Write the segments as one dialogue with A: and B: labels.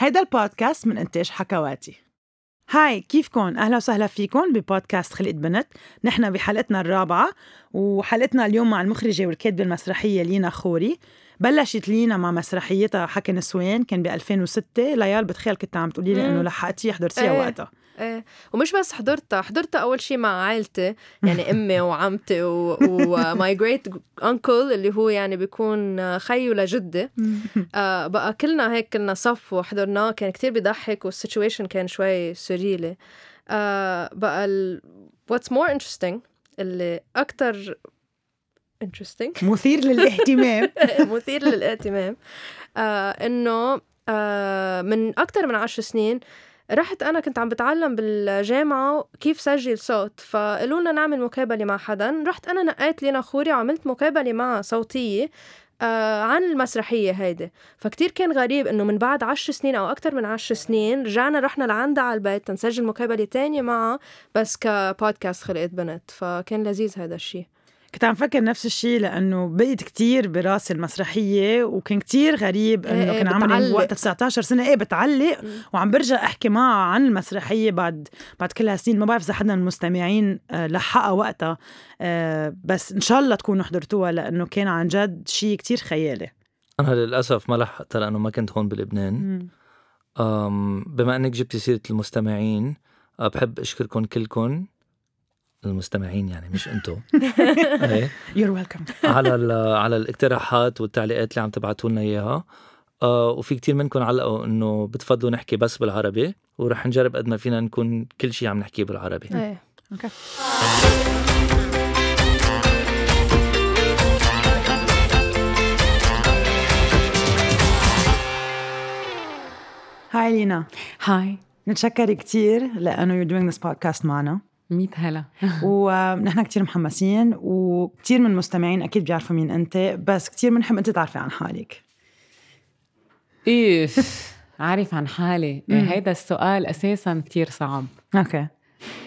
A: هيدا البودكاست من إنتاج حكواتي. هاي كيفكن؟ أهلا وسهلا فيكم ببودكاست خلقت بنت. نحن بحلقتنا الرابعة وحلقتنا اليوم مع المخرجة والكاتبة المسرحية لينا خوري. بلشت لينا مع مسرحيتها حكي نسوان كان ب 2006 ليال بتخيل كنت عم تقولي لي إنه لحقتيها حضرتيها
B: إيه.
A: وقتها.
B: إيه ومش بس حضرتها حضرتها أول شيء مع عائلتي يعني أمي وعمتي وماي جريت انكل اللي هو يعني بيكون خيو لجدي آه بقى كلنا هيك كنا صف وحضرناه كان كتير بيضحك وال situation كان شوي surreal آه بقى ال what's more interesting اللي أكتر interesting
A: مثير للاهتمام.
B: مثير للاهتمام. آه إنه آه من أكثر من عشر سنين رحت أنا كنت عم بتعلم بالجامعة كيف سجل صوت فقالوا نعمل مقابلة مع حدا. رحت أنا نقيت لينا خوري وعملت مقابلة معها صوتية آه عن المسرحية هيدي. فكتير كان غريب إنه من بعد عشر سنين أو أكتر من عشر سنين رجعنا رحنا لعندها على البيت تنسجل مقابلة تانية معها بس كبودكاست خلقت بنت فكان لذيذ هذا الشيء
A: كنت عم فكر نفس الشيء لأنه بقيت كتير براسي المسرحية وكان كتير غريب
B: إيه
A: إنه
B: إيه
A: كان عمري
B: بتعلق.
A: وقتها 19 سنة. إيه بتعلق. وعم برجع أحكي معها عن المسرحية بعد بعد كل هالسنين ما بعرف إذا حدا من المستمعين آه، لحقها وقتها. آه، بس إن شاء الله تكونوا حضرتوها لأنه كان عن جد شيء كتير خيالي.
C: أنا للأسف ما لحقتها لأنه ما كنت هون بلبنان. بما أنك جبتي سيرة المستمعين أه، بحب أشكركم كلكم المستمعين يعني مش انتو. إيه.
A: You're welcome.
C: على ال- على الاقتراحات والتعليقات اللي عم تبعتوا لنا إياها. آه وفي كتير منكم علقوا إنه بتفضلوا نحكي بس بالعربي ورح نجرب قد ما فينا نكون كل شيء عم نحكيه بالعربي.
B: إيه.
A: okay. hi لينا
D: hi
A: نتشكر كتير لأنه you're doing this podcast معنا.
D: ميت هلا.
A: ونحن كتير محمسين وكتير من المستمعين أكيد بيعرفوا مين أنت بس كتير بنحب أنت تعرفي عن حالك.
D: كيف عرف عن حالي.
A: مم.
D: هيدا السؤال أساسا كتير صعب.
A: أوكي.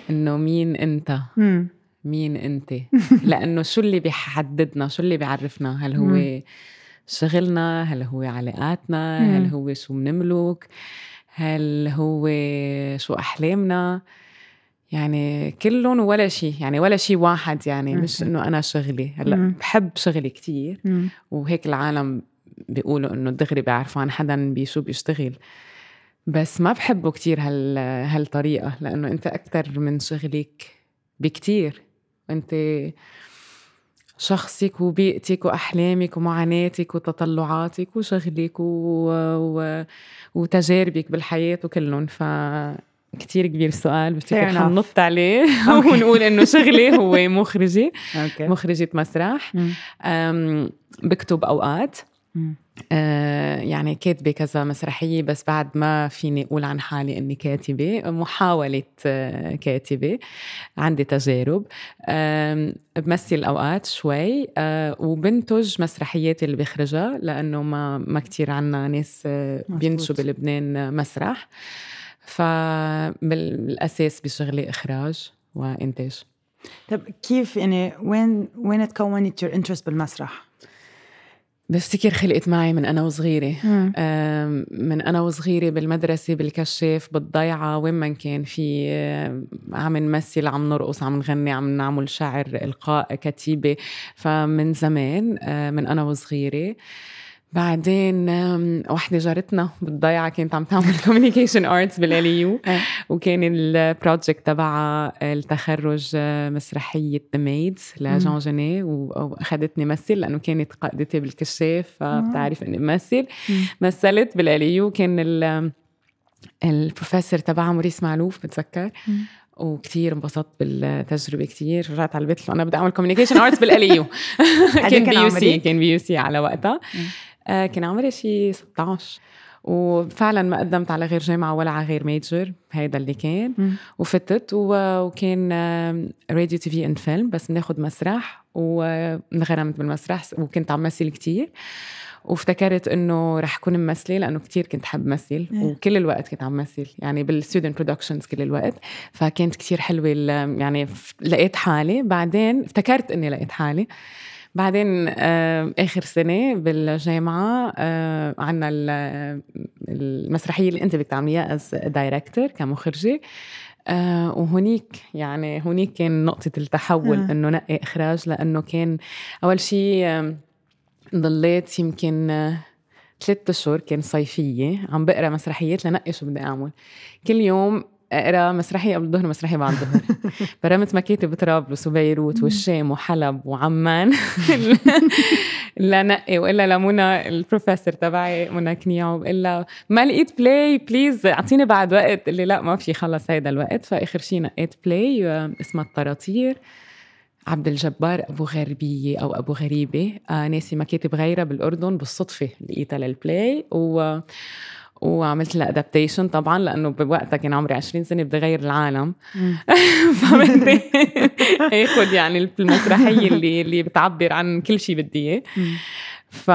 D: إنه مين أنت؟
A: امم
D: مين أنت؟ لأنه شو اللي بيحددنا؟ شو اللي بيعرفنا؟ هل هو
A: مم.
D: شغلنا؟ هل هو علاقاتنا؟
A: مم.
D: هل هو شو بنملك؟ هل هو شو أحلامنا؟ يعني كلهم ولا شيء يعني ولا شيء واحد يعني مش. إنه أنا شغلي. هلأ
A: مم.
D: بحب شغلي كتير. وهيك العالم بيقولوا إنه دغري بيعرفوا عن حدا بشو بيشتغل. بس ما بحبه كتير هال هالطريقة لأنه أنت أكتر من شغلك بكتير. أنت شخصك وبيئتك وأحلامك ومعاناتك وتطلعاتك وشغلك و... و... وتجاربك بالحياة وكلهم ف كتير كبير السؤال بفتكر. حنط عليه
A: okay.
D: ونقول إنه شغلي هو مخرجة
A: okay
D: مخرجة مسرح. أم، بكتب أوقات. آه، يعني كاتبة كذا مسرحية بس بعد ما فيني أقول عن حالي إني كاتبة محاولة آه، كاتبة. عندي تجارب. آم، بمثل أوقات شوي. آه، وبنتج مسرحياتي اللي بخرجها لأنه ما ما كتير عنا ناس آه،. بينتجوا بلبنان آه، مسرح. فبالأساس بشغلي إخراج وإنتاج.
A: طب كيف يعني وين وين تكونت your interest بالمسرح؟
D: بفتكر خلقت معي من أنا وصغيرة. آم، من أنا وصغيرة بالمدرسة بالكشاف بالضيعة وين ما كان في عم نمثل عم نرقص عم نغني عم نعمل شعر إلقاء كتيبة. فمن زمان آه، من أنا وصغيرة بعدين آم، وحدة جارتنا بالضيعة كانت عم تعمل communication arts بال
A: LAU.
D: وكان ال project تبعها التخرج آه، مسرحية The Maids لجان جيني واخذتني مثل لأنه كانت قائدتي بالكشاف فبتعرف إني بمثل.
A: مم.
D: مثلت بال LAU كان ال البروفيسور تبعها موريس معلوف بتذكر؟
A: مم.
D: وكتير انبسطت بالتجربة كتير. رجعت على البيت أنا بدي أعمل communication arts
A: بال LAU
D: كان
A: BUC؟
D: كان BUC على وقتها. كان عمري شي 16 وفعلا ما قدمت على غير جامعة ولا على غير major هيدا اللي كان.
A: مم.
D: وفتت وكان radio TV and film بس بناخد مسرح وانغرمت بالمسرح وكنت عم مثل كتير. وافتكرت إنه رح اكون ممثلة لأنه كتير كنت حب مثل
A: إيه.
D: وكل الوقت كنت عم مثل. يعني بال student productions كل الوقت. فكانت كتير حلوة يعني لقيت حالي. بعدين افتكرت إني لقيت حالي. بعدين آه آخر سنة بالجامعة آه عندنا المسرحية اللي أنت بتعمليها as director كمخرجة آه وهونيك يعني هونيك كان نقطة التحول آه. إنه نقي إخراج لأنه كان أول شيء ضليت يمكن ثلاثة أشهر كان صيفية عم بقرأ مسرحيات لنقي شو بدي أعمل كل يوم اقرا مسرحية قبل الظهر مسرحية بعد الظهر. برمت مكاتب طرابلس وبيروت والشام وحلب وعمان. لنقي وقول لمنى البروفيسور تبعي منى كنيعو بقول لها ما لقيت play please أعطيني بعد وقت. اللي لا ما في خلص هيدا الوقت. فآخر شيء نقيت play اسمها الطراطير. عبد الجبار أبو غربية أو أبو غريبة. آه ناسي مكاتب غيرها بالأردن بالصدفة لقيتها لل play و وعملت لها adaptation طبعا لأنه بوقتها كان عمري 20 سنة بدي اغير العالم فبدي اخذ يعني المسرحية اللي اللي بتعبر عن كل شيء بدي إياه. ف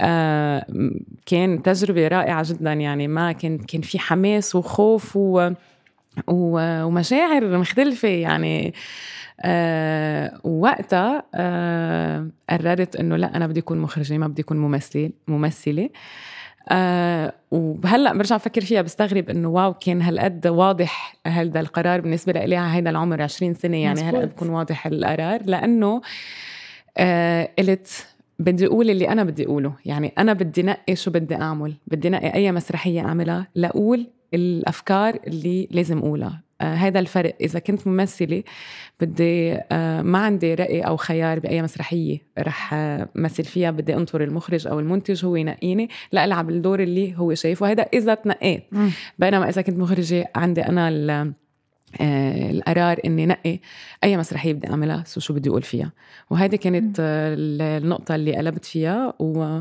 D: آه، كان تجربة رائعة جدا يعني ما كان كان في حماس وخوف و ومشاعر مختلفة يعني. أه وقتها أه قررت إنه لا أنا بدي أكون مخرجة ما بدي أكون ممثله ممثلة. آه وهلأ برجع بفكر فيها بستغرب إنه واو كان هالقد واضح هذا القرار بالنسبة لي على هيدا العمر 20 سنة يعني هالقد بكون واضح القرار لأنه آه قلت بدي أقول اللي أنا بدي أقوله. يعني أنا بدي نقي شو بدي أعمل بدي نقي أي مسرحية أعملها لأقول الأفكار اللي لازم أقولها. هذا الفرق. إذا كنت ممثلة بدي آه ما عندي رأي أو خيار بأي مسرحية رح آه مثل فيها بدي أنطر المخرج أو المنتج هو ينقيني لا ألعب الدور اللي هو شايفه. هذا إذا تنقيت. بينما إذا كنت مخرجة عندي أنا آه القرار إني نقي أي مسرحية بدي أعملها شو بدي أقول فيها. وهيدي كانت آه النقطة اللي قلبت فيها و...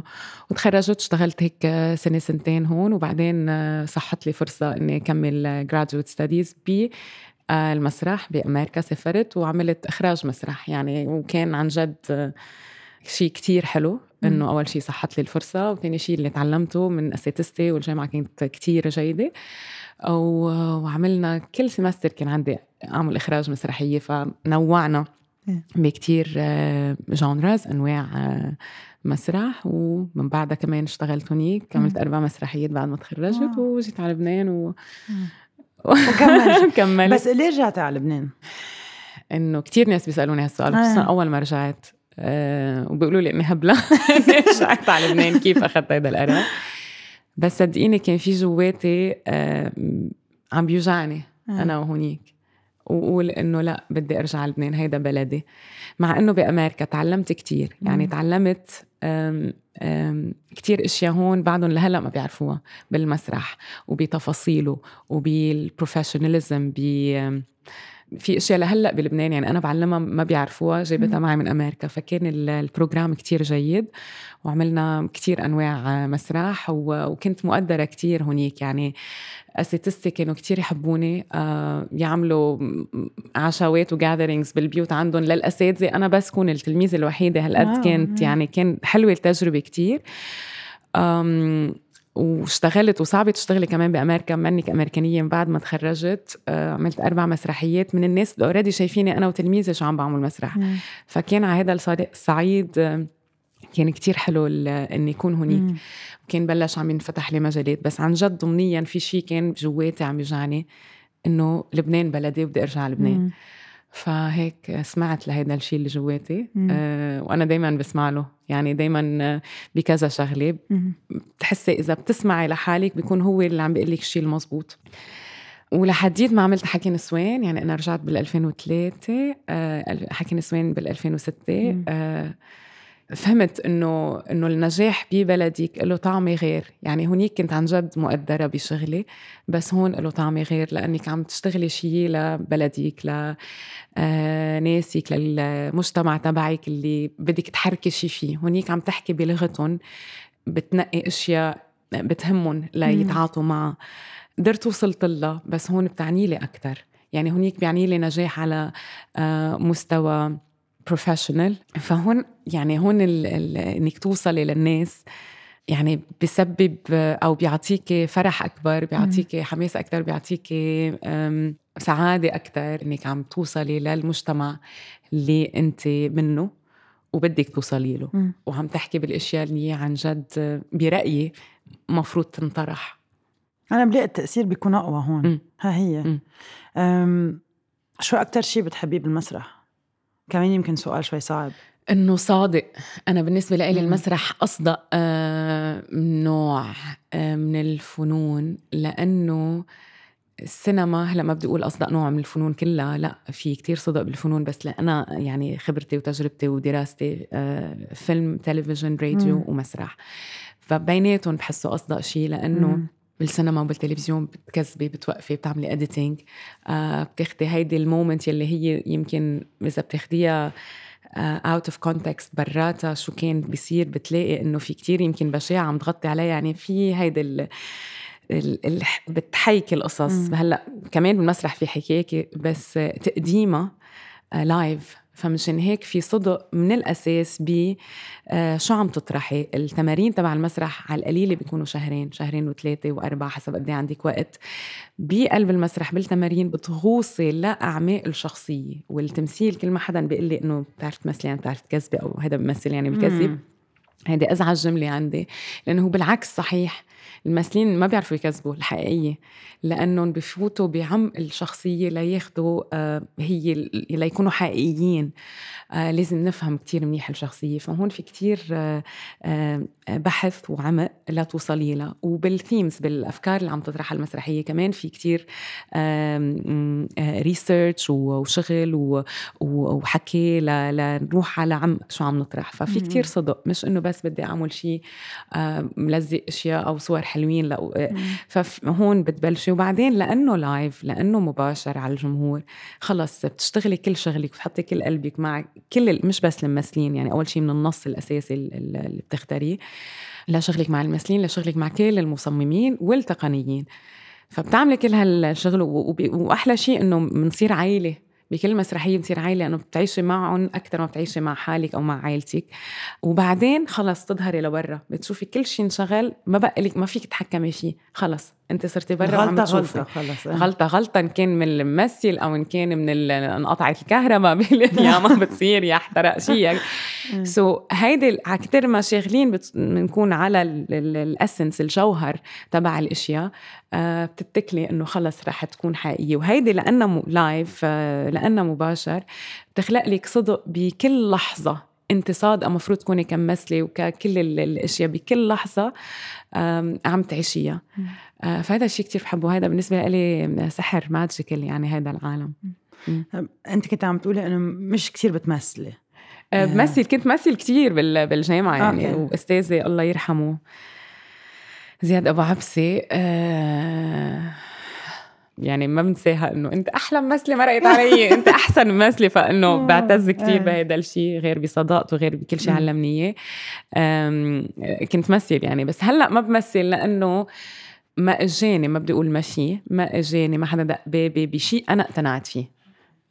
D: وتخرجت اشتغلت هيك سنة سنتين هون وبعدين آه صحت لي فرصة إني أكمل جراduate ستاديز ب آه، المسرح بأمريكا سافرت وعملت إخراج مسرح يعني. وكان عن جد آه، شيء كتير حلو. إنه أول شيء صحت لي الفرصة وثاني شيء اللي تعلمته من اساتذتي والجامعة كانت كتير جيدة. وعملنا كل سمستر كان عندي أعمل إخراج مسرحية فنوعنا إيه. بكتير جانرز آه، أنواع آه، مسرح. ومن بعدها كمان اشتغلت هونيك عملت أربع مسرحيات بعد ما تخرجت وجيت على لبنان و
A: وكملت. كملت. بس ليه رجعتي على لبنان؟
D: إنه كتير ناس بيسألوني هالسؤال خصوصا آه. أول ما رجعت. أه وبيقولوا لي إني هبلة. رجعت على لبنان كيف اخذت هذا القرار. بس صدقيني كان في جواتي آه عم بيوجعني. أنا وهونيك. وقول إنه لأ بدي أرجع لبنان هيدا بلدي. مع إنه بأمريكا تعلمت كتير. يعني تعلمت أم أم كتير إشياء هون بعدهم لهلأ ما بيعرفوها. بالمسرح وبتفاصيله وبال professionalism ب في أشياء لهلأ بلبنان يعني أنا بعلمها ما بيعرفوها جايبتها معي من أمريكا فكان ال program كتير جيد وعملنا كتير أنواع مسرح وكنت مقدرة كتير هونيك يعني اساتذتي كانوا كتير يحبوني آه، يعملوا عشوات و gatherings بالبيوت عندهم. للأساتذة أنا بس كون التلميذة الوحيدة هالقد كانت يعني كان حلوة التجربة كتير. واشتغلت وصعب تشتغلي كمان بأمريكا منك امريكانيه من بعد ما تخرجت آه، عملت أربع مسرحيات. من الناس اللي already شايفيني أنا وتلميذي شو عم بعمل مسرح. مم. فكان على هذا الصعيد آه، كان كتير حلو إني يكون هونيك. وكان بلش عم ينفتح لي مجالات. بس عن جد ضمنيا في شيء كان جواتي عم يوجعني إنه لبنان بلدي وبدي أرجع لبنان. مم. فهيك سمعت لهيدا الشيء اللي جواتي. آه وأنا دائما بسمع له. يعني دائما بكذا شغلة. بتحسي إذا بتسمعي لحالك بيكون هو اللي عم بيقول لك الشيء المزبوط. ولحديت ما عملت حكي نسوان يعني أنا رجعت بال 2003 آه حكي نسوان بال 2006 آه فهمت إنه إنه النجاح ببلدك له طعم غير. يعني هونيك كنت عن جد مقدرة بشغلي بس هون له طعم غير لأنك عم تشتغلي شيء لبلدك ل آه، للمجتمع تبعك اللي بدك تحركي شيء فيه. هونيك عم تحكي بلغتهم بتنقي أشياء بتهمهم ليتعاطوا معها. قدرت وصلت لها بس هون بتعني لي أكثر يعني هونيك بيعني لي نجاح على آه، مستوى بروفيشنال فهون يعني هون ال ال إنك توصلي للناس يعني بسبب أو بيعطيكي فرح أكبر بيعطيكي حماس أكثر بيعطيكي سعادة أكثر إنك عم توصلي للمجتمع اللي أنت منه وبدك توصلي له.
A: مم.
D: وعم تحكي بالأشياء اللي عن جد برأيي مفروض تنطرح.
A: أنا بلاقي التأثير بيكون أقوى هون.
D: مم.
A: ها هي. شو أكثر شيء بتحبيه بالمسرح؟ كمان يمكن سؤال شوي صعب
D: إنه صادق أنا بالنسبة لي. المسرح أصدق آه، نوع آه، من الفنون لأنه السينما هلأ ما بدي أقول أصدق نوع من الفنون كلها لأ في كتير صدق بالفنون بس لأنا يعني خبرتي وتجربتي ودراستي آه، فيلم تلفزيون راديو
A: مم.
D: ومسرح فبيناتهم بحسه أصدق شيء لأنه
A: مم.
D: بالسينما وبالتلفزيون بتكذبي بتوقفي بتعملي editing آه بتاخدي هيدي ال moment يلي هي يمكن إذا بتاخديها out of context براتها شو كان بيصير بتلاقي إنه في كتير يمكن بشاعه عم تغطي عليها. يعني في هيدي ال بتحيكي القصص. هلأ كمان بالمسرح في حكاكي بس تقديمها live فمشان هيك في صدق من الأساس ب آه، شو عم تطرحي؟ التمارين تبع المسرح على القليله بيكونوا شهرين شهرين وثلاثة وأربعة حسب قد إيه عندك وقت. بقلب المسرح بالتمارين بتغوصي لأعماق الشخصية والتمثيل. كل ما حدا بيقول لي إنه بتعرف تمثلي يعني بتعرف تكذبي أو هذا بمثل يعني بكذب. هيدي أزعج جملة عندي لأنه هو بالعكس صحيح. الممثلين ما بيعرفوا يكذبوا الحقيقية. لأنهم بفوتوا بعمق الشخصية لياخذوا آه هي ليكونوا حقيقيين. آه لازم نفهم كتير منيح الشخصية. فهون في كتير آه بحث وعمق لا توصلي لها وبال themes بالأفكار اللي عم تطرحها المسرحية كمان في كتير research وشغل وحكي لنروح على عمق شو عم نطرح. ففي
A: مم.
D: كتير صدق. مش إنه بس بدي أعمل شيء ملزق أشياء أو صور حلوين لو
A: مم.
D: فهون بتبلشي. وبعدين لأنه live لأنه مباشر على الجمهور خلص بتشتغلي كل شغلك بتحطي كل قلبك مع كل ال- مش بس الممثلين يعني أول شيء من النص الأساسي ال- ال- اللي بتختاريه لشغلك مع الممثلين لشغلك مع كل المصممين والتقنيين. فبتعملي كل هالشغل وب- وأحلى شيء إنه بنصير عائله بكل مسرحيه بنصير عائلة إنه بتعيشي معهم أكثر ما بتعيشي مع حالك أو مع عائلتك. وبعدين خلص تظهري لورا بتشوفي كل شيء انشغل ما بقى لك ما فيك تتحكمي فيه خلص. انت صرتي برا وعم تشوفي
A: غلطة خلص إيه.
D: غلطة غلطة إن كان من الممثل أو إن كان من انقطعت الكهرباء يا ما بتصير يا احترق شيء. so هيدي ال- على كتير ما شاغلين بنكون على ال essence الجوهر تبع الأشياء آه، بتتكلي إنه خلص رح تكون حقيقية وهيدي لانها م- live آه، لانها مباشر بتخلق لك صدق بكل لحظة انت صادقه مفروض تكوني كممثله وككل ال- الأشياء بكل لحظة عم تعيشيها. آه، فهذا الشيء كتير بحبه. هذا بالنسبة لي سحر magical يعني هذا العالم.
A: أنت كنت عم تقولي إنه مش كتير بتمثلي.
D: آه،
A: آه.
D: بمثل كنت مثل كتير بال- بالجامعة يعني
A: أوكي.
D: وأستاذي الله يرحمه زياد أبو عبسي. آه، يعني ما بنساها إنه أنت أحلى ممثلة مرقت علي. أنت أحسن ممثلة فإنه بعتز
A: آه.
D: كثير بهذا الشيء غير بصداقته غير بكل شيء. علمني إياه. كنت مثل يعني. بس هلأ ما بمثل لأنه ما أجاني ما بدي أقول ما في ما أجاني ما حدا دق بابي بشيء أنا اقتنعت فيه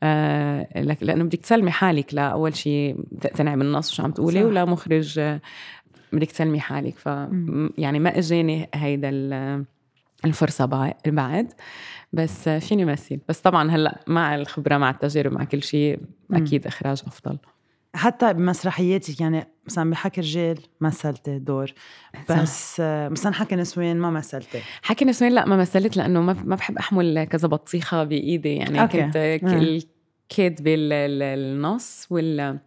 D: آه لأنه بدك تسلمي حالك لاول شيء تقتنعي بالنص شو عم تقولي. ولا مخرج آه، بدك تسلمي حالك ف. يعني ما أجاني هيدا ال- الفرصة بع- بعد بس فيني مثل بس طبعا هلأ مع الخبرة مع التجارب مع كل شيء
A: مم.
D: أكيد إخراج أفضل
A: حتى بمسرحياتك يعني مثلا بحكي رجال مثلتي دور بس مثلا حكي نسوان ما مثلتي
D: حكي نسوان لا ما مثلت لأنه ما ما بحب أحمل كذا بطيخة بإيدي يعني
A: أوكي.
D: كنت كاتبة ال- ال- النص وال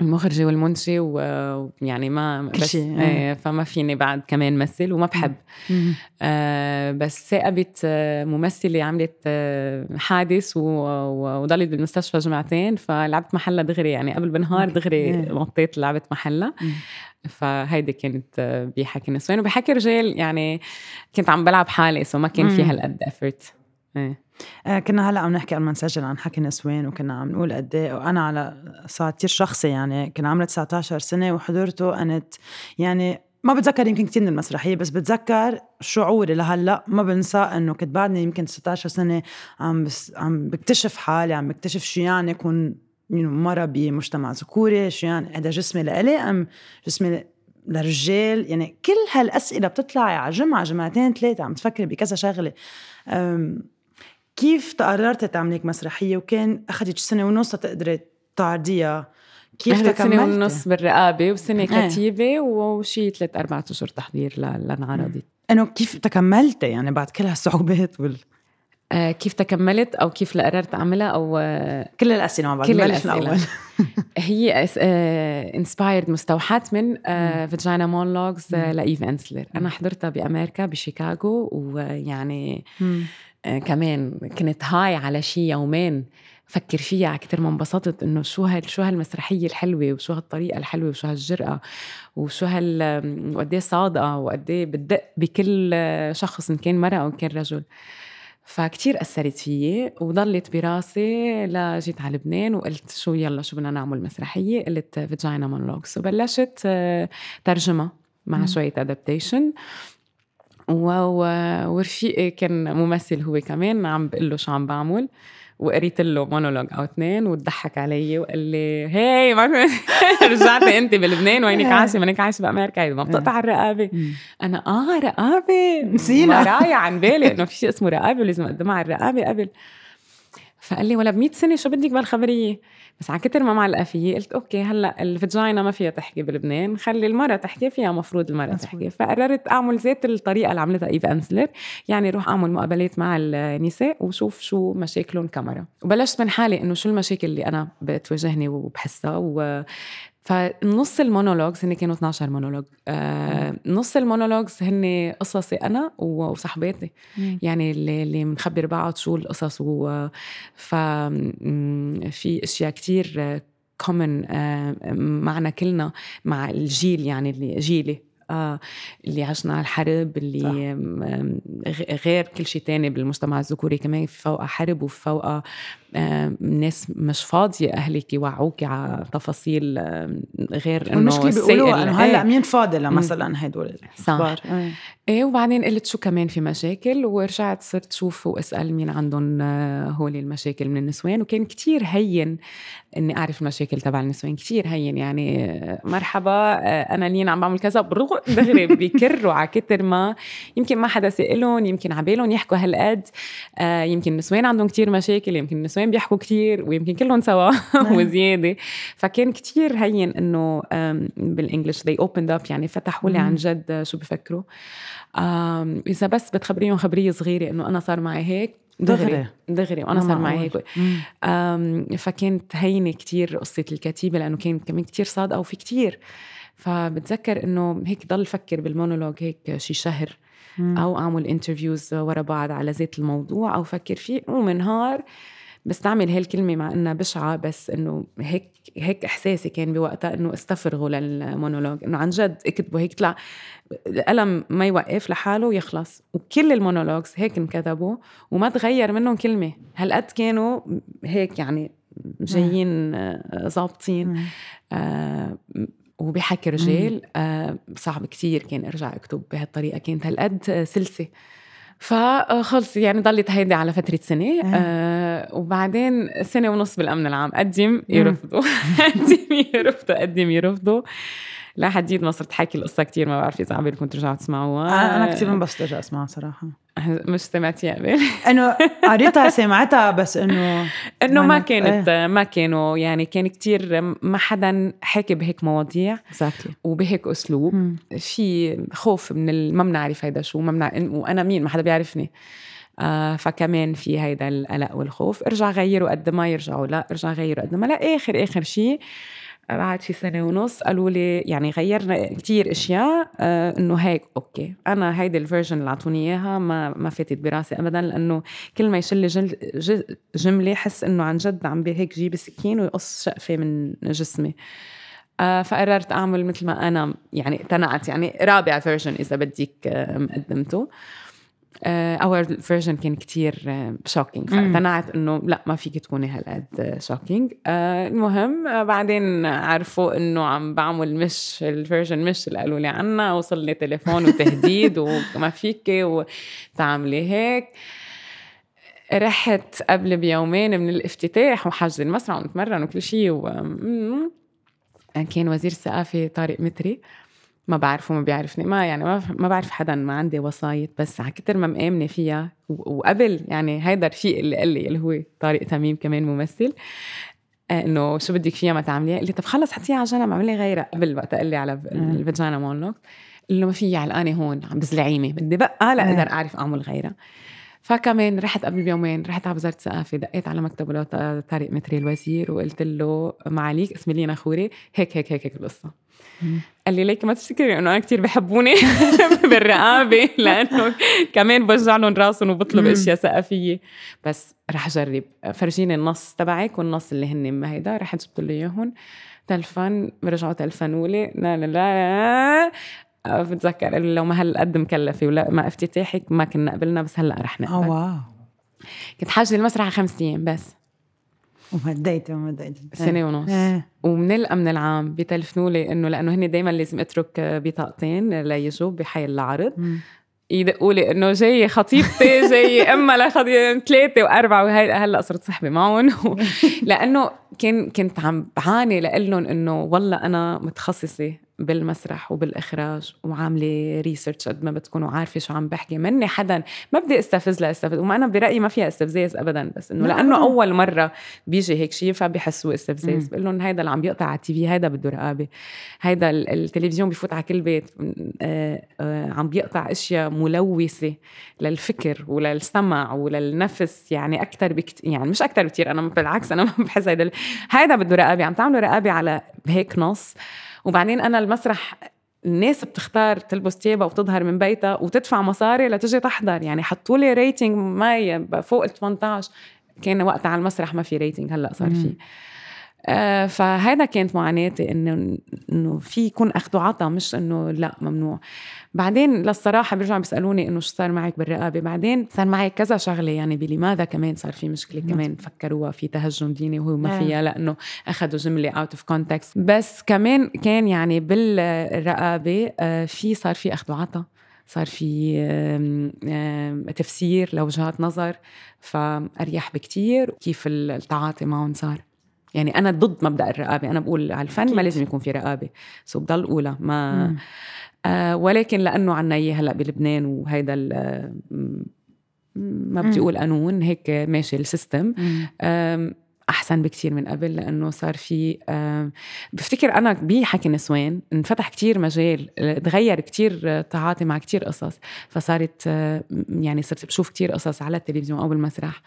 D: المخرجة والمنتجة ويعني ما
A: كل
D: بس
A: شيء،
D: إيه فما فيني بعد كمان مثل وما بحب. آه بس ثاقبت آه ممثلة عملت آه حادث وضلت بالمستشفى جمعتين فلعبت محلها دغري يعني قبل بنهار دغري
A: إيه.
D: نطيت لعبت محلها. فهيدي كانت آه، بحكي نسوان. وبحكي رجال يعني كنت عم بلعب حالي so ما كان في. هالقد effort
A: آه، كنا هلا عم نحكي قبل ما نسجل عن حكي نسوان وكنا عم نقول قد إيه وأنا على صار شخصي يعني كان عمري 19 سنة وحضرته كانت يعني ما بتذكر يمكن كثير من المسرحية بس بتذكر شعوري لهلأ. ما بنسى إنه كنت بعدني يمكن 16 سنة عم بس عم بكتشف حالي عم بكتشف شو يعني اكون مرة بمجتمع ذكوري شو يعني هذا جسمي لإلي أم جسمي لرجال. يعني كل هالأسئلة بتطلعي على جمعة جمعتين ثلاثة عم تفكري بكذا شغلة. كيف تقررتي تعملي هيك مسرحية وكان اخذت سنة ونص تقدري تعرضيها كيف
D: سنة
A: تكملتي؟
D: ونص بالرقابة وسنة
A: إيه.
D: كتيبة وشي ثلاث أربعة أشهر تحضير لانعرضت
A: إنه كيف تكملتي يعني بعد كل هالصعوبات وال...
D: آه كيف تكملت أو كيف قررت أعملها أو آه
A: كل الأسئلة مع بعض
D: كل الأسئلة.
A: الأول.
D: هي inspired مستوحاة من Vagina Monologues لإيف أنسلر أنا حضرتها بأمريكا بشيكاغو ويعني. آه، كمان كنت هاي على شي يومين فكر فيها كتير ما انبسطت إنه شو هال شو هالمسرحية الحلوة وشو هالطريقة الحلوة وشو هالجرأة وشو هال وقد إيه صادقة وقد إيه بتدق بكل آه، شخص إن كان مرأة أو إن كان رجل. فكتير أثرت فيي وضلت براسي لجيت على لبنان وقلت شو يلا شو بدنا نعمل مسرحية؟ قلت Vagina Monologues وبلشت آه، ترجمة مع. شوية adaptation ورفيقي كان ممثل هو كمان عم بقول له شو عم بعمل؟ وقريت له مونولوج أو اثنين وضحك علي وقال لي هي ما رجعتي أنت بلبنان وينك عايشة؟ منك عايشة بأمريكا؟ ما بتقطع
A: الرقابة.
D: أنا آه رقابة.
A: نسينا.
D: ما رايح عن بالي إنه في شيء اسمه رقابة ولازم اقدمها على الرقابة قبل. فقال لي ولا ب 100 سنة شو بدك بالخبريه بس على كتر ما معلقة فيي قلت okay هلأ ال vagina ما فيها تحكي بلبنان خلي المراه تحكي فيها مفروض المراه. تحكي. فقررت أعمل ذات الطريقة اللي عملتها ايف انسلر يعني روح أعمل مقابلات مع النساء وشوف شو مشاكلهم كمرة. وبلشت من حالي إنه شو المشاكل اللي أنا بتواجهني وبحسها و فنص ال monologues هن كانوا 12 مونولوج. آه نص ال monologues هن قصصي أنا و- وصحباتي
A: مم.
D: يعني اللي اللي بنخبر بعض شو القصص. و في أشياء كتير كومن معنا كلنا مع الجيل يعني اللي جيلي. آه اللي عشنا على الحرب اللي غ- غير كل شيء تاني بالمجتمع الذكوري كمان في فوقها حرب وفي فوقها آه ناس مش فاضية أهلك يوعوكي على تفاصيل غير إنه
A: والمشكلة
D: السيء
A: بيقولوا إنه هلأ
D: إيه.
A: مين فاضي مثلا هدول
D: صح.
A: الكبار. إيه.
D: إيه وبعدين قلت شو كمان في مشاكل ورجعت صرت شوف وأسأل مين عندهم آه، هول المشاكل من النسوان. وكان كتير هين إني أعرف المشاكل تبع النسوان كتير هين يعني آه، مرحبا آه، أنا لين عم بعمل كذا دغري بيكروا على كتر ما. يمكن ما حدا سألهم يمكن عبالهم يحكوا هالقد يمكن النسوان عندهم كتير مشاكل يمكن النسوان بيحكوا كتير ويمكن كلهم سوا وزيادة فكان كتير هين إنه بالإنجلش they opened up يعني فتحوا لي. عن جد شو بفكروا إذا بس بتخبريهم خبرية صغيرة إنه أنا صار معي هيك دغري
A: دغري. وأنا
D: صار معي. هيك فكانت هينة كتير قصة الكتيبة لأنه كانت كمان كتير صادقه وفي كتير فبتذكر إنه هيك ضل فكر بالمونولوج هيك شي شهر
A: مم.
D: أو أعمل interviews ورا بعض على ذات الموضوع أو فكر فيه ومن نهار بستعمل هالكلمة مع إنها بشعة بس إنه هيك هيك إحساسي كان بوقتها إنه استفرغوا للمونولوج. إنه عن جد اكتبوا هيك طلع القلم ما يوقف لحاله ويخلص. وكل المونولوجز هيك انكتبوا وما تغير منهم كلمة. هالقد كانوا هيك يعني جايين آه، ظابطين. آه وبحكي رجال آه صعب كتير كان أرجع أكتب بهالطريقة. كانت هالقد سلسة. فخلص يعني ضلت هيدي على فترة سنة آه وبعدين سنة ونص بالأمن العام. قدم يرفضوا. قدم يرفضوا قدم يرفضوا. لحديد ما صرت حكي القصة كتير ما بعرف إذا عبالكم ترجعوا تسمعوها.
A: أنا أنا كثير انبسطت ارجع أسمعها صراحة.
D: مش سمعتيها قبل
A: إنه قريتها سمعتها بس إنه
D: إنه ما كانت ما كانوا يعني كان كتير ما حدا حكي بهيك مواضيع.
A: اكزاكتلي
D: وبهيك أسلوب. في خوف من ال- ما بنعرف هيدا شو ما بنعرف وأنا مين؟ ما حدا بيعرفني. آه فكمان في هيدا القلق والخوف. ارجع غيروا قد ما يرجعوا. لا ارجع غيروا قد ما لا اخر آخر شيء بعد شي سنة ونص قالوا لي يعني غيرنا كتير أشياء آه إنه هيك okay. أنا هيدي ال version اللي اعطوني إياها ما ما فاتت براسي ابدا لأنه كل ما يشل جل جملة حس إنه عن جد عم بي- هيك جيب سكين ويقص شقفة من جسمي. آه فقررت أعمل مثل ما أنا يعني اقتنعت يعني رابع version إذا بدك آه، مقدمته. اول version كان كتير shocking
A: مم.
D: فاقتنعت إنه لا ما فيك تكوني هالقد shocking المهم آه، بعدين عرفوا إنه عم بعمل مش ال version مش اللي قالوا لي عنها وصل لي تليفون وتهديد وما فيك وتعملي هيك. رحت قبل بيومين من الافتتاح وحجز المسرح ونتمرن وكل شيء و... كان وزير الثقافة طارق متري. ما بعرفه ما بيعرفني. ما يعني ما, ما بعرف حدا ما عندي وسايط. بس على كتر ما مآمنة فيها وقبل يعني هيدا الرفيق اللي قال لي اللي هو طارق تميم كمان ممثل آه، إنه شو بدك فيها ما تعمليها؟ قال لي طب خلص حطيها على جنب اعملي غيرها. قبل وقت قال لي على ال Vagina Monologue قال له ما في علقانه هون عم بزلعيمي بدي بقى لاقدر أعرف أعمل غيرها. فكمان رحت قبل بيومين رحت على وزارة الثقافة دقيت على مكتب طارق متري الوزير وقلت له معاليك اسمي لينا خوري. هيك هيك هيك, هيك القصة. قال لي ليك ما تفتكري إنه أنا كثير بحبوني بالرقابة لأنه كمان بوجع لهم راسهم وبطلب أشياء ثقافية. بس رح أجرب. فرجيني النص تبعك والنص اللي هن ما هيدا رحت جبت له اياهم تلفن رجعوا تلفنوا لي لا لا لا. بتذكر لو ما هالقد مكلفة ولا ما افتتاحك ما كنا قبلنا بس هلأ رح نقبل.
A: آه واو.
D: كنت حاجة المسرح خمس أيام بس.
A: ومديتي ومديتي
D: سنة ونص.
A: إيه.
D: ومن الأمن العام بيتلفنوا لي إنه لأنه هن دايما لازم أترك بطاقتين ليجوا بحي العرض. يدقوا لي إنه جاي خطيبتي جاي اما لخطيبتي ثلاثة وأربعة وهي هلأ صرت صحبه معهم. لأنه كان كنت عم بعاني لهم إنه والله أنا متخصصة بالمسرح وبالإخراج وعاملة ريسيرش قد ما بتكون وعارفة شو عم بحكي. مني حدا ما بدي أستفز لاستفز وما أنا برأيي ما فيها استفزاز ابدا بس إنه لأنه أول مرة بيجي هيك شيء فبيحسوا استفزاز. بقول لهم هيدا اللي عم بيقطع على التي في هيدا بده رقابة. هيدا التلفزيون بفوت على كل بيت. آه، آه، عم بيقطع أشياء ملوثة للفكر وللسمع وللنفس يعني أكثر بكتير يعني مش أكثر بكثير أنا بالعكس أنا بحس هيدا هيدا بده رقابة. عم تعملوا رقابة على هيك نص وبعدين أنا المسرح الناس بتختار تلبس تيابها وتظهر من بيتها وتدفع مصاري لتجي تحضر. يعني حطوا لي rating معي فوق ال 18 كان وقتها على المسرح ما في rating هلأ صار في. آه فهذا كانت معاناتي إنه إنه في يكون أخذ وعطا مش إنه لا ممنوع. بعدين للصراحة بيرجعوا بيسألوني إنه شو صار معك بالرقابة؟ بعدين صار معي كذا شغلة يعني بلماذا كمان صار في مشكلة كمان فكروها في تهجم ديني وهو ما فيها لأنه أخذوا جملة out of context بس كمان كان يعني بالرقابة آه، في صار في أخذ وعطا صار في تفسير لوجهات نظر فأريح بكتير كيف التعاطي معهم صار. يعني أنا ضد مبدأ الرقابة أنا بقول على الفن ما لازم يكون في رقابة so بضل اولى ما آه ولكن لأنه عنا إياه هلأ بلبنان وهيدا ما بدي أقول قانون هيك ماشي ال system. أحسن بكثير من قبل لأنه صار في بفتكر أنا بحكي نسوان انفتح كتير مجال تغير كتير تعاطي مع كتير قصص فصارت يعني صرت بشوف كتير قصص على التلفزيون أو بالمسرح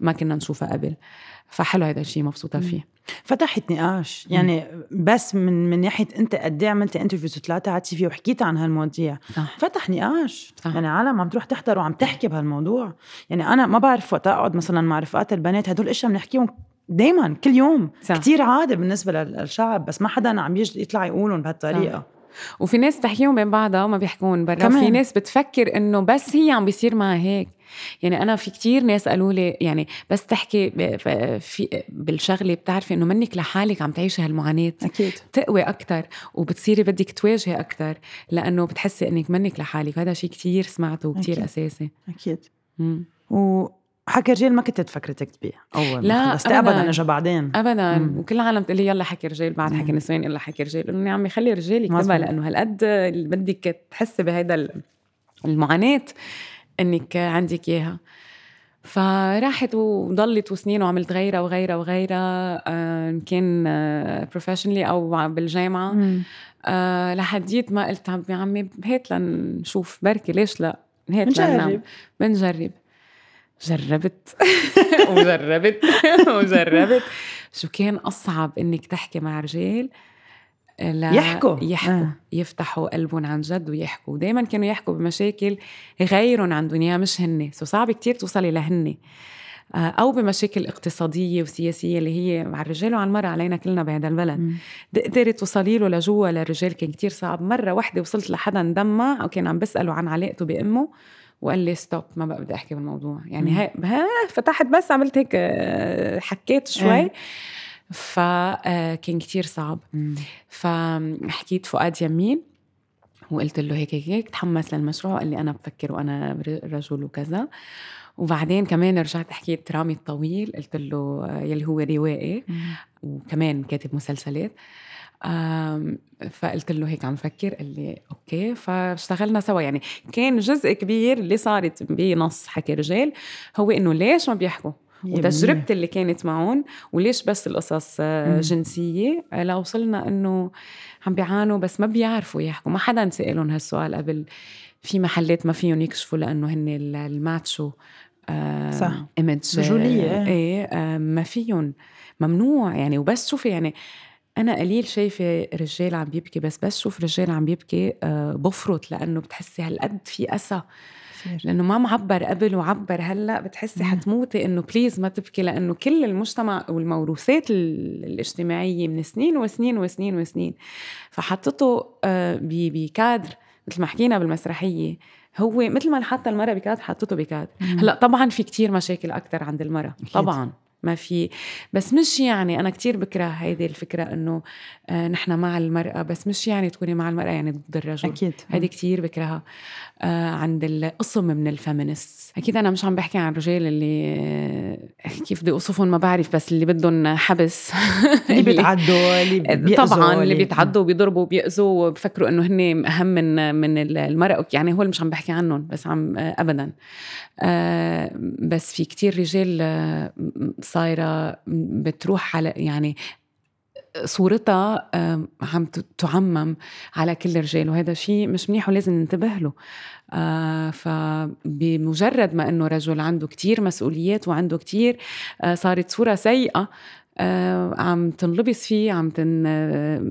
D: ما كنا نشوفها قبل. فحلو هذا الشيء مبسوطة فيه.
A: فتحت نقاش. يعني بس من من ناحية أنت قد إيه عملتي انترفيوز ثلاثة على التي في وحكيت عن هالمواضيع. صح. فتح نقاش. صح. يعني عالم عم تروح تحضر وعم تحكي بهالموضوع. يعني أنا ما بعرف وقت أقعد مثلا مع رفقات البنات هدول الأشياء بنحكيهم دايما كل يوم. صح. كتير عادي بالنسبة للشعب بس ما حدا عم يجي يطلع يقولهم بهالطريقة. صح.
D: وفي ناس تحكيهم بين بعضها وما بيحكون برا. في ناس بتفكر إنه بس هي عم بيصير معها هيك. يعني أنا في كتير ناس قالوا لي يعني بس تحكي في بالشغلة بتعرفي إنه منك لحالك عم تعيشي هالمعاناة.
A: أكيد.
D: تقوي أكثر وبتصيري بدك تواجهي أكثر لأنه بتحسي إنك منك لحالك. هذا شيء كتير سمعته وكتير أساسي.
A: أكيد. مم. و حكي رجال ما كنت تفكري تكتبي أول
D: لا
A: بس ابدا اجى بعدين.
D: ابدا. مم. وكل العالم تقول لي يلا حكي رجال. بعد حكي نسوان يلا حكي رجال. قلت يا عمي خلي رجال يكتبها لأنه هالقد بدك تحسي بهيدا المعاناة إنك عندك إياها. فراحت وضلت وسنين وعملت غيرها وغيرها وغيرها آه كان بروفيشنلي آه أو بالجامعة. آه لحديت ما قلت يا عمي هات لنشوف بركي ليش لا؟
A: هات بنجرب.
D: بنجرب. جربت. وجربت. وجربت. شو كان أصعب إنك تحكي مع رجال؟
A: لا يحكوا.
D: يحكوا. آه. يفتحوا قلبهم عن جد ويحكوا. دائما كانوا يحكوا بمشاكل غيرهم عندهم اياها مش هن سو صعب كتير توصلي لهن آه، أو بمشاكل اقتصادية وسياسية اللي هي على الرجال وعلى المراه علينا كلنا بهذا البلد. تقدري توصلي له لجوا للرجال كان كتير صعب. مرة وحدة وصلت لحدا اندمع وكان عم بسأله عن علاقته بأمه. وقال لي stop ما بقى بدي أحكي بالموضوع. يعني هاي فتحت بس عملت هيك آه، حكيت شوي. إيه. فكان آه، كتير صعب. فحكيت فؤاد يمين وقلت له هيك هيك هيك تحمس للمشروع. قال لي أنا بفكر وأنا رجل وكذا. وبعدين كمان رجعت حكيت رامي الطويل. قلت له آه، يلي هو روائي وكمان كاتب مسلسلات. فقلت له هيك عم فكر قال لي okay فاشتغلنا سوا يعني كان جزء كبير اللي صارت بنص حكي رجال هو إنه ليش ما بيحكوا وتجربتي اللي كانت معهم وليش بس القصص آه،. جنسية آه، لوصلنا إنه عم بيعانوا بس ما بيعرفوا يحكوا ما حدا سألهم هالسؤال قبل في محلات ما فيهم يكشفوا لأنه هن ال- الماتشو
A: صح.
D: ايمج
A: رجولية.
D: إيه آه ما فيهم ممنوع يعني وبس شوفي يعني أنا قليل شايفة رجال عم بيبكي بس بس شوف رجال عم بيبكي آه بفرط لأنه بتحسي هالقد في
A: أسى.
D: لأنه ما معبر قبل وعبر هلأ بتحسي. حتموتي إنه بليز ما تبكي لأنه كل المجتمع والموروثات ال- الاجتماعية من سنين وسنين وسنين وسنين فحطته آه، بكادر مثل ما حكينا بالمسرحية هو مثل ما حط المرأة بكادر حطته بكادر. هلأ طبعا في كتير مشاكل أكثر عند المرأة. طبعا ما في. بس مش يعني أنا كتير بكره هيدي الفكرة إنه آه نحن مع المرأة بس مش يعني تكوني مع المرأة يعني ضد الرجل.
A: أكيد.
D: هيدي كتير بكرهها آه عند القسم من الفيمينست أكيد أنا مش عم بحكي عن الرجال اللي آه، كيف بدي أوصفهم ما بعرف بس اللي بدهم حبس.
A: اللي بيتعدوا اللي
D: طبعا اللي بيتعدوا وبيضربوا وبيأذوا وبفكروا إنه هن أهم من من المرأة. يعني هو اللي مش عم بحكي عنهم بس عم ابدا. بس في كتير رجال صايرة بتروح على يعني صورتها عم تعمم على كل الرجال وهذا شيء مش منيح ولازم ننتبه له. آه فبمجرد ما إنه رجل عنده كتير مسؤوليات وعنده كتير آه صارت صورة سيئة آه عم تنلبس فيه عم تن آه،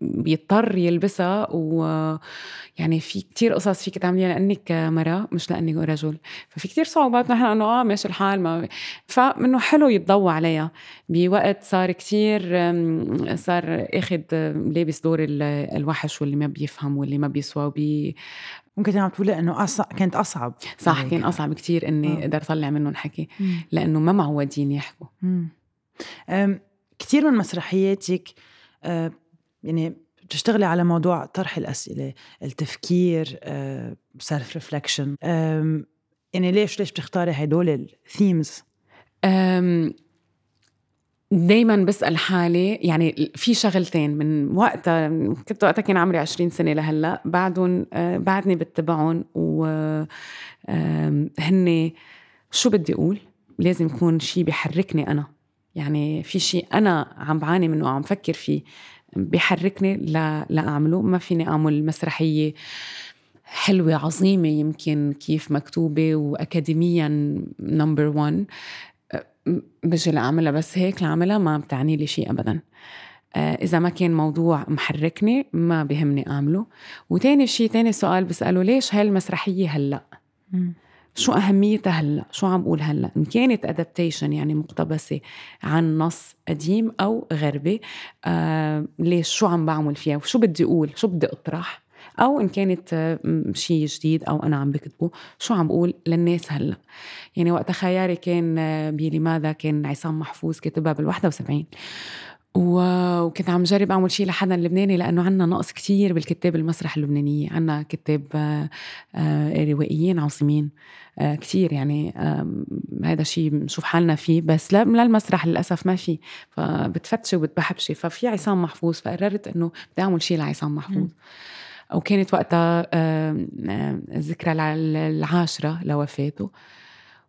D: بيضطر يلبسها ويعني في كتير قصص فيك تعمليها لانك مراه مش لانك رجل ففي كتير صعوبات نحن إنه آه ماشي الحال ما فإنه حلو يتضوى عليها بوقت صار كتير صار اخذ آم، لابس دور ال- الوحش واللي ما بيفهم واللي ما بيسوى وبي
A: ممكن عم تقولي إنه أصعب كانت أصعب
D: صح
A: هيك.
D: كان أصعب كتير إني
A: آه.
D: أقدر أطلع منهم حكي. لأنه ما معودين يحكوا
A: مم. أم، كتير من مسرحياتك يعني بتشتغلي على موضوع طرح الأسئلة التفكير self reflection يعني ليش ليش بتختاري هدول الثيمز
D: دايما بسأل حالي يعني في شغلتين من وقتها كنت وقتها كان عمري 20 سنة لهلأ بعدهم بعدني بتبعهم و آم، هن شو بدي أقول؟ لازم يكون شيء بيحركني أنا. يعني في شيء أنا عم بعاني منه عم فكر فيه بيحركني لا لأعمله ما فيني أعمل مسرحية حلوة عظيمة يمكن كيف مكتوبة وأكاديميا number 1 بجي لأعملها بس هيك لأعملها ما بتعني لي شيء أبدا. آه، إذا ما كان موضوع محركني ما بهمني أعمله. وتاني شيء تاني سؤال بسأله ليش هاي المسرحية هلأ شو أهميتها هلأ؟ شو عم بقول هلأ؟ إن كانت adaptation يعني مقتبسة عن نص قديم أو غربي آه ليش؟ شو عم بعمل فيها؟ وشو بدي أقول؟ شو بدي أطرح؟ أو إن كانت آه، شيء جديد أو أنا عم بكتبه شو عم بقول للناس هلأ؟ يعني وقتها خياري كان آه، بلماذا كان عصام محفوظ كتبها بال 71 و- وكنت عم جرب أعمل شيء لحدا لبناني لأنه عنا نقص كتير بالكتاب المسرح اللبنانيه عنا كتاب آه، آه، روائيين عظيمين آه، كتير يعني هذا شيء بنشوف حالنا فيه بس لا للمسرح للأسف ما في. فبتفتشي وبتبحبشي ففي عصام محفوظ فقررت إنه بدي أعمل شيء لعصام محفوظ. وكانت وقتها الذكرى الع- العاشرة لوفاته.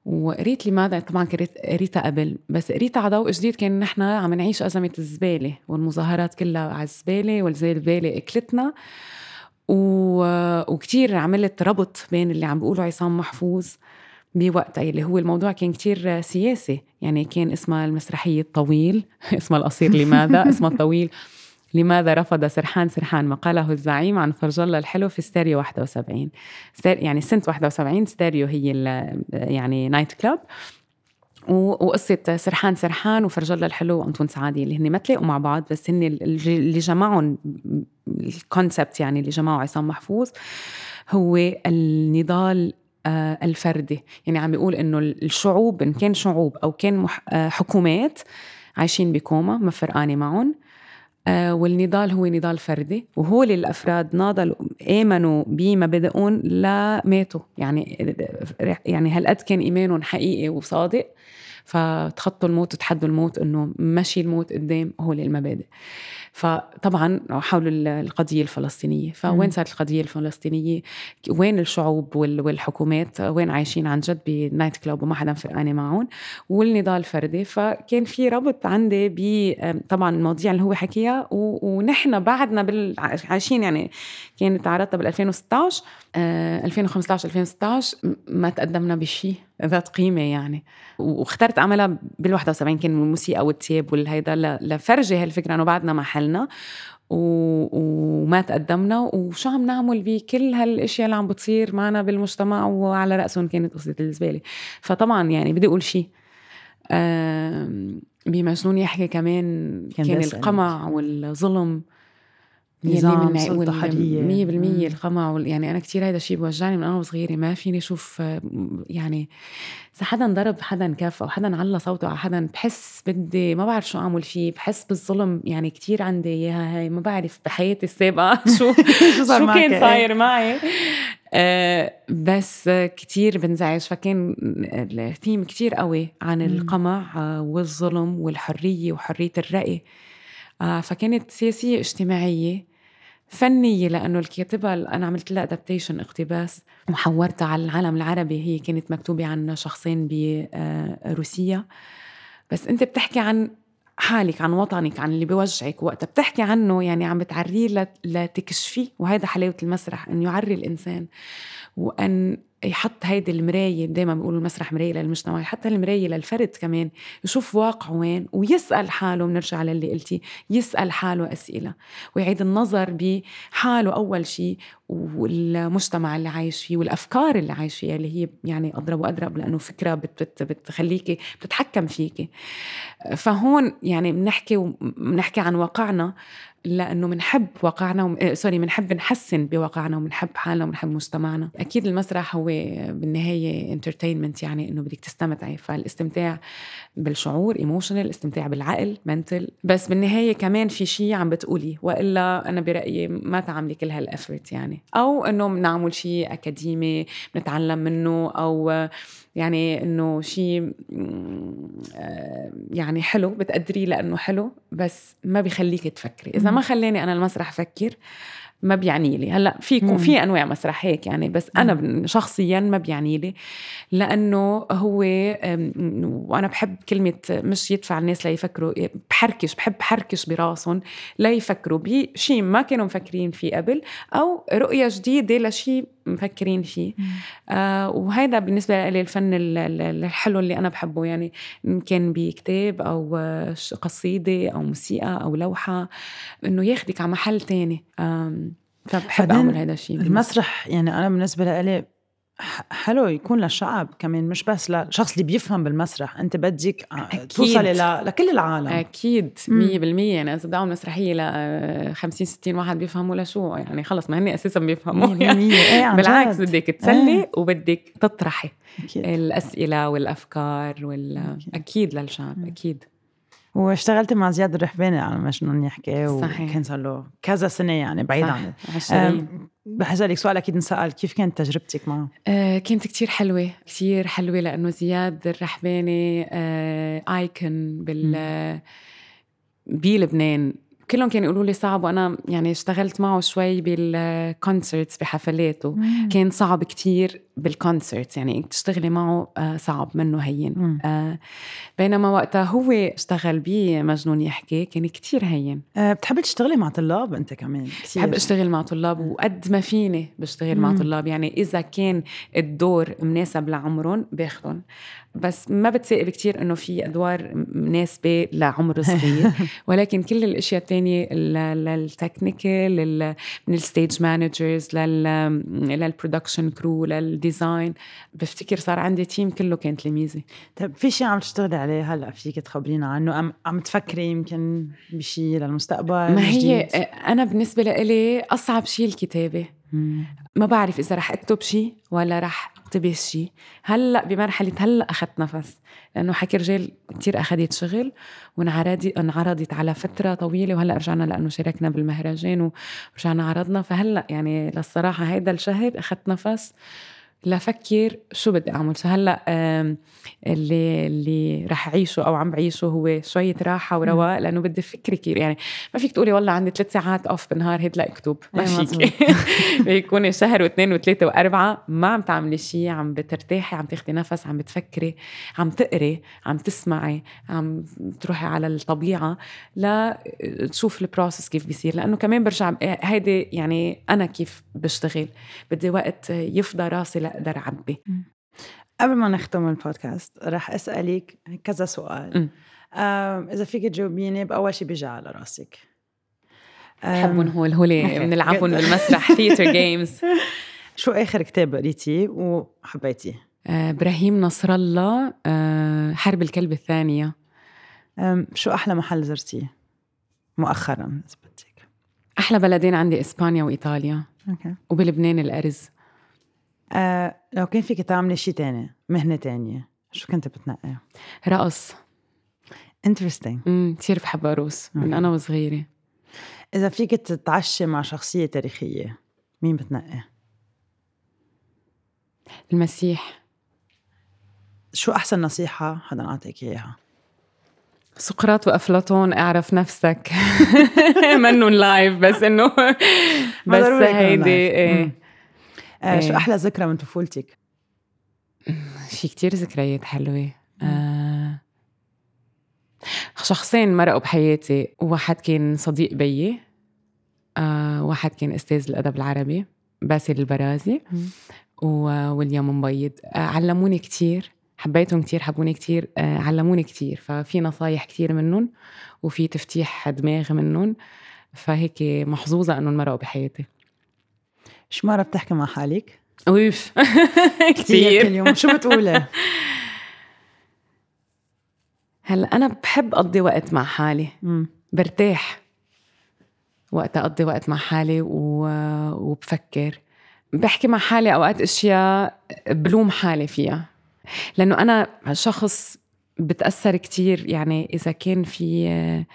D: وقريت لماذا؟ طبعا قريتها قبل بس قريتها على ضوء جديد كان نحن عم نعيش أزمة الزبالة والمظاهرات كلها على الزبالة والزبالة أكلتنا. و... وكتير عملت ربط بين اللي عم بيقوله عصام محفوظ بوقتها اللي هو الموضوع كان كتير سياسي. يعني كان اسمها المسرحية الطويل اسمها القصير لماذا؟ اسمها الطويل. لماذا رفض سرحان سرحان ما قاله الزعيم عن فرج الله الحلو في ستيريو 71 ستير يعني سنة 71 ستيريو هي يعني night club وقصة سرحان سرحان وفرج الله الحلو وأنطون سعادي اللي هن ما تلاقوا مع بعض بس هن اللي جمعهم ال concept يعني اللي جمعوا عصام محفوظ هو النضال آه، الفردي. يعني عم بيقول إنه الشعوب إن كان شعوب أو كان آه، حكومات عايشين بكوما ما فرقانة معهم. والنضال هو نضال فردي وهول الافراد ناضلوا آمنوا بمبادئهم لا ماتوا. يعني يعني هالقد كان إيمانهم حقيقي وصادق؟ فتخطوا الموت وتحدوا الموت إنه مشي الموت قدام هول المبادئ. فطبعا حول القضية الفلسطينية. فوين صارت القضية الفلسطينية؟ وين الشعوب والحكومات؟ وين عايشين عن جد بنايت كلوب وما حدا فرقانه معهم؟ والنضال الفردي فكان في ربط عندي ب طبعا المواضيع اللي هو حكيها ونحن بعدنا بال... عايشين يعني كانت عرضتها بال 2016 2015 2016 ما تقدمنا بشيء ذات قيمة يعني. واخترت أعملها بال 71 كان الموسيقى والتياب والهيدا لفرجي هالفكرة إنه بعدنا محلنا و... وما تقدمنا. وشو عم نعمل بكل هالأشياء اللي عم بتصير معنا بالمجتمع وعلى رأسهم كانت قصة الزبالة. فطبعا يعني بدي أقول شيء بمجنون يحكي كمان كان, كان القمع والظلم.
A: نظام سلطة
D: مية بالمية القمع يعني أنا كتير هيدا الشيء بوجعني من أنا وصغيرة ما فيني أشوف يعني إذا حدا ضرب حدا كف أو حدا على صوته على حدا بحس بدي ما بعرف شو أعمل فيه بحس بالظلم يعني كتير عندي إياها هاي ما بعرف بحياتي السابقة شو شو, شو كان صاير معي. أه بس كتير بنزعج. فكان الثيم كتير قوي عن القمع والظلم والحرية وحرية الرأي. آه فكانت سياسية اجتماعية. فنية لأنه الكاتبة أنا عملت لها أدابتيشن اقتباس وحورتها على العالم العربي هي كانت مكتوبة عن شخصين بروسيا بس أنت بتحكي عن حالك عن وطنك عن اللي بوجعك وقتها بتحكي عنه يعني عم بتعريه لتكشفيه وهذا حلاوة المسرح أن يعري الإنسان. وأن يحط هيدي المراية دائما بيقولوا المسرح مراية للمجتمع يحط المراية للفرد كمان يشوف واقعه وين ويسأل حاله بنرجع للي قلتي يسأل حاله أسئلة ويعيد النظر بحاله أول شيء والمجتمع اللي عايش فيه والأفكار اللي عايش فيها اللي هي يعني أضرب وأضرب لأنه فكرة بت بتخليكي بتتحكم فيكي فهون يعني بنحكي بنحكي عن واقعنا. لأنه بنحب واقعنا و... آه، سوري بنحب نحسن بواقعنا وبنحب حالنا وبنحب مجتمعنا أكيد المسرح هو بالنهاية entertainment يعني إنه بدك تستمتعي فالاستمتاع بالشعور emotional استمتاع بالعقل mental بس بالنهاية كمان في شيء عم بتقولي وإلا أنا برأيي ما تعملي كل هال effort يعني. أو إنه بنعمل شيء أكاديمي بنتعلم منه أو يعني إنه شيء آه، يعني حلو بتقدريه لأنه حلو بس ما بيخليك تفكري. إذا ما خلاني أنا المسرح أفكر ما بيعني لي. هلأ في في أنواع مسرح هيك يعني بس أنا شخصيا ما بيعني لي لأنه هو وأنا بحب كلمة مش يدفع الناس ليفكروا بحركش بحب حركش براسهم ليفكروا بشيء ما كانوا مفكرين فيه قبل أو رؤية جديدة لشيء مفكرين فيه. آه وهذا بالنسبة لي الفن الحلو اللي أنا بحبه. يعني كان بكتاب أو قصيدة أو موسيقى أو لوحة إنه ياخدك على محل تاني. فبحب أعمل هذا الشيء
A: المسرح يعني أنا بالنسبة لي حلو يكون للشعب كمان مش بس للشخص اللي بيفهم بالمسرح انت بدك توصلي لكل العالم.
D: أكيد 100% يعني إذا بدي اعمل مسرحية ل 50 60 واحد بيفهموا لشو؟ يعني خلص ما هن أساسا بيفهموا. يعني
A: إيه
D: بالعكس بدك تسلي إيه. وبدك تطرحي أكيد. الأسئلة والأفكار وال... أكيد. للشعب أكيد.
A: واشتغلت مع زياد الرحباني على مجنون يحكي
D: صحيح.
A: وكان صار له كذا سنة يعني بعيد
D: عن
A: رح اسالك سؤال أكيد انسال كيف كانت تجربتك معه؟
D: آه كانت كتير حلوة كتير حلوة لأنه زياد الرحباني آه ايكون بال بلبنان. كلهم كانوا يقولوا لي صعب وأنا يعني اشتغلت معه شوي بالكونسرتس بحفلاته. كان صعب كتير بال concerts يعني تشتغلي معه آه، صعب منه هين. آه بينما وقتها هو اشتغل بمجنون يحكي كان كتير هين.
A: أه بتحبي تشتغلي مع طلاب أنت كمان؟
D: كتير. بحب أشتغل مع طلاب وقد ما فيني بشتغل مم. مع طلاب. يعني إذا كان الدور مناسب لعمرهم باخذهم بس ما بتسائل كتير إنه في أدوار مناسبة لعمر صغير. ولكن كل الأشياء الثانية لل technical من ال stage managers لل production crew لل design بفتكر صار عندي team كله كان تلاميذي
A: طيب في شيء عم تشتغلي عليه هلأ فيك تخبرينا عنه؟ أم عم تفكري يمكن بشيء للمستقبل؟
D: ما هي أنا بالنسبة لإلي أصعب شيء الكتابة. ما بعرف إذا رح أكتب شيء ولا رح أقتبس شيء هلأ بمرحلة هلأ أخذت نفس لأنه حكي رجال كثير أخذت شغل وانعرضت انعرضت على فترة طويلة وهلأ رجعنا لأنه شاركنا بالمهرجان ورجعنا عرضنا. فهلأ يعني للصراحة هيدا الشهر أخذت نفس. لفكر شو بدي أعمل. هلأ اللي اللي رح اعيشه أو عم بعيشه هو شوية راحة ورواق لأنه بدي أفكر كثير يعني ما فيك تقولي والله عندي ثلاث ساعات اوف بالنهار هيد لاكتب ما
A: إيه،
D: فيك. بيكون شهر واثنين وثلاثة وأربعة ما عم تعملي شيء عم بترتاحي عم تاخدي نفس عم بتفكري عم تقري عم تسمعي عم تروحي على الطبيعة لا تشوف ال process كيف بيصير. لأنه كمان برجع هيدي يعني أنا كيف بشتغل. بدي وقت يفضى راسي لاقدر أعبي.
A: قبل ما نختم البودكاست رح أسألك كذا سؤال. إذا فيك تجاوبيني بأول شيء بيجي على راسك.
D: بحبهم هول هول بنلعبهم بالمسرح theater games
A: شو آخر كتاب قريتيه وحبيتيه؟
D: آه، إبراهيم نصر الله آه، حرب الكلب الثانية.
A: شو أحلى محل زرتيه؟ مؤخرا إذا بدك؟
D: أحلى بلدين عندي إسبانيا وإيطاليا.
A: okay.
D: وبلبنان الأرز.
A: آه لو كان فيك تعملي شيء تاني مهنة تانية شو كنت بتنقي؟
D: رقص.
A: interesting
D: امم كثير بحب أرقص من أنا وصغيرة.
A: إذا فيك تتعشى مع شخصية تاريخية مين بتنقي؟
D: المسيح.
A: شو أحسن نصيحة حدا اعطيك إياها؟
D: سقراط وأفلاطون اعرف نفسك. منن لايف بس انه بس هيدي
A: آه شو أحلى ذكرى من طفولتك؟
D: في كتير ذكريات حلوة. آه شخصين مرقوا بحياتي. واحد كان صديق بيي آه واحد كان أستاذ الأدب العربي باسل البرازي وويليام مبيض. آه علموني كتير حبيتهم كتير حبوني كتير آه علموني كتير. ففي نصايح كتير منهم وفي تفتيح دماغ منهم. فهيك محظوظة إنهم مرقوا بحياتي.
A: شو مرة بتحكي مع حالك؟
D: اوف
A: كثير كل يوم شو بتقولي؟
D: هلا أنا بحب أقضي وقت مع حالي. برتاح وقت أقضي وقت مع حالي و... وبفكر بحكي مع حالي أوقات أشياء بلوم حالي فيها لأنه أنا شخص بتأثر كتير يعني إذا كان في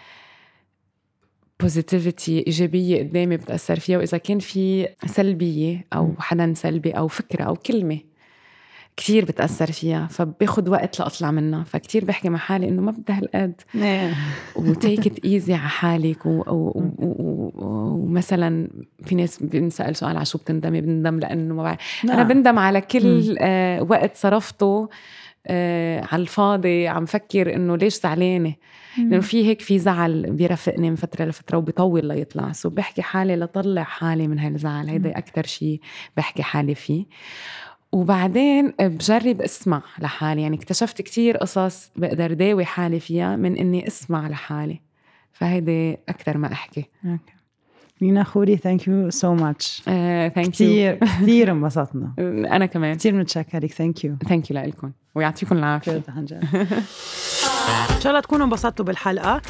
D: positivity إيجابية قدامي بتاثر فيها وإذا كان في سلبية أو حدا سلبي أو فكرة أو كلمة كثير بتأثر فيها فباخد وقت لأطلع منها. فكتير بحكي مع حالي إنه ما بدي هالقد. و take it easy على حالك. ومثلا في ناس بنسأل سؤال على شو بتندمي؟ بندم لأنه ما بعرف. أنا نعم. بندم على كل آه وقت صرفته آه على الفاضي عم فكر إنه ليش زعلانة؟ لأنه في هيك في زعل بيرافقني من فترة لفترة وبيطول ليطلع. سو بحكي حالي لطلع حالي من هالزعل. هيدا أكثر شيء بحكي حالي فيه. وبعدين بجرب أسمع لحالي. يعني اكتشفت كتير قصص بقدر داوي حالي فيها من إني أسمع لحالي. فهيدي أكثر ما أحكي.
A: okay. لينا خوري thank you so much
D: thank you
A: كثير كثير انبسطنا.
D: أنا كمان.
A: كثير متشكرك thank you
D: thank you لكم ويعطيكم
A: العافية. إن شاء الله تكونوا انبسطتوا بالحلقة.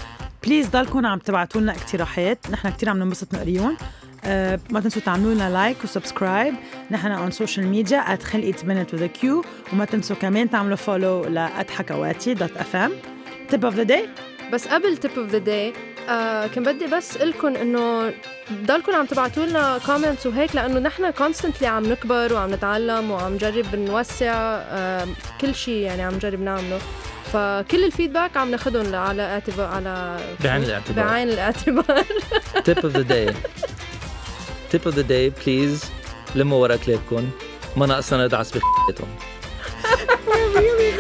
A: please ضلكم عم تبعتوا لنا اقتراحات. نحن كثير عم ننبسط نقريهم أه ما تنسوا تعملوا لنا like و subscribe نحن on social media خلقت بنت with a Q وما تنسوا كمان تعملوا follow ل at حكواتي dot FM tip of the day
B: بس قبل tip of the day كان بدي بس قلكم إنه ضلكم عم تبعتوا لنا comments وهيك لأنه نحن constantly عم نكبر وعم نتعلم وعم نجرب نوسع آه كل شيء يعني عم نجرب نعمله. فكل ال feedback عم ناخذهم على اعتبار على
C: بعين الاعتبار.
B: بعين الاعتبار.
C: tip of the day tip of the day please لموا ورا كلابكم ما ناقصنا ندعس بخيتهم. Where really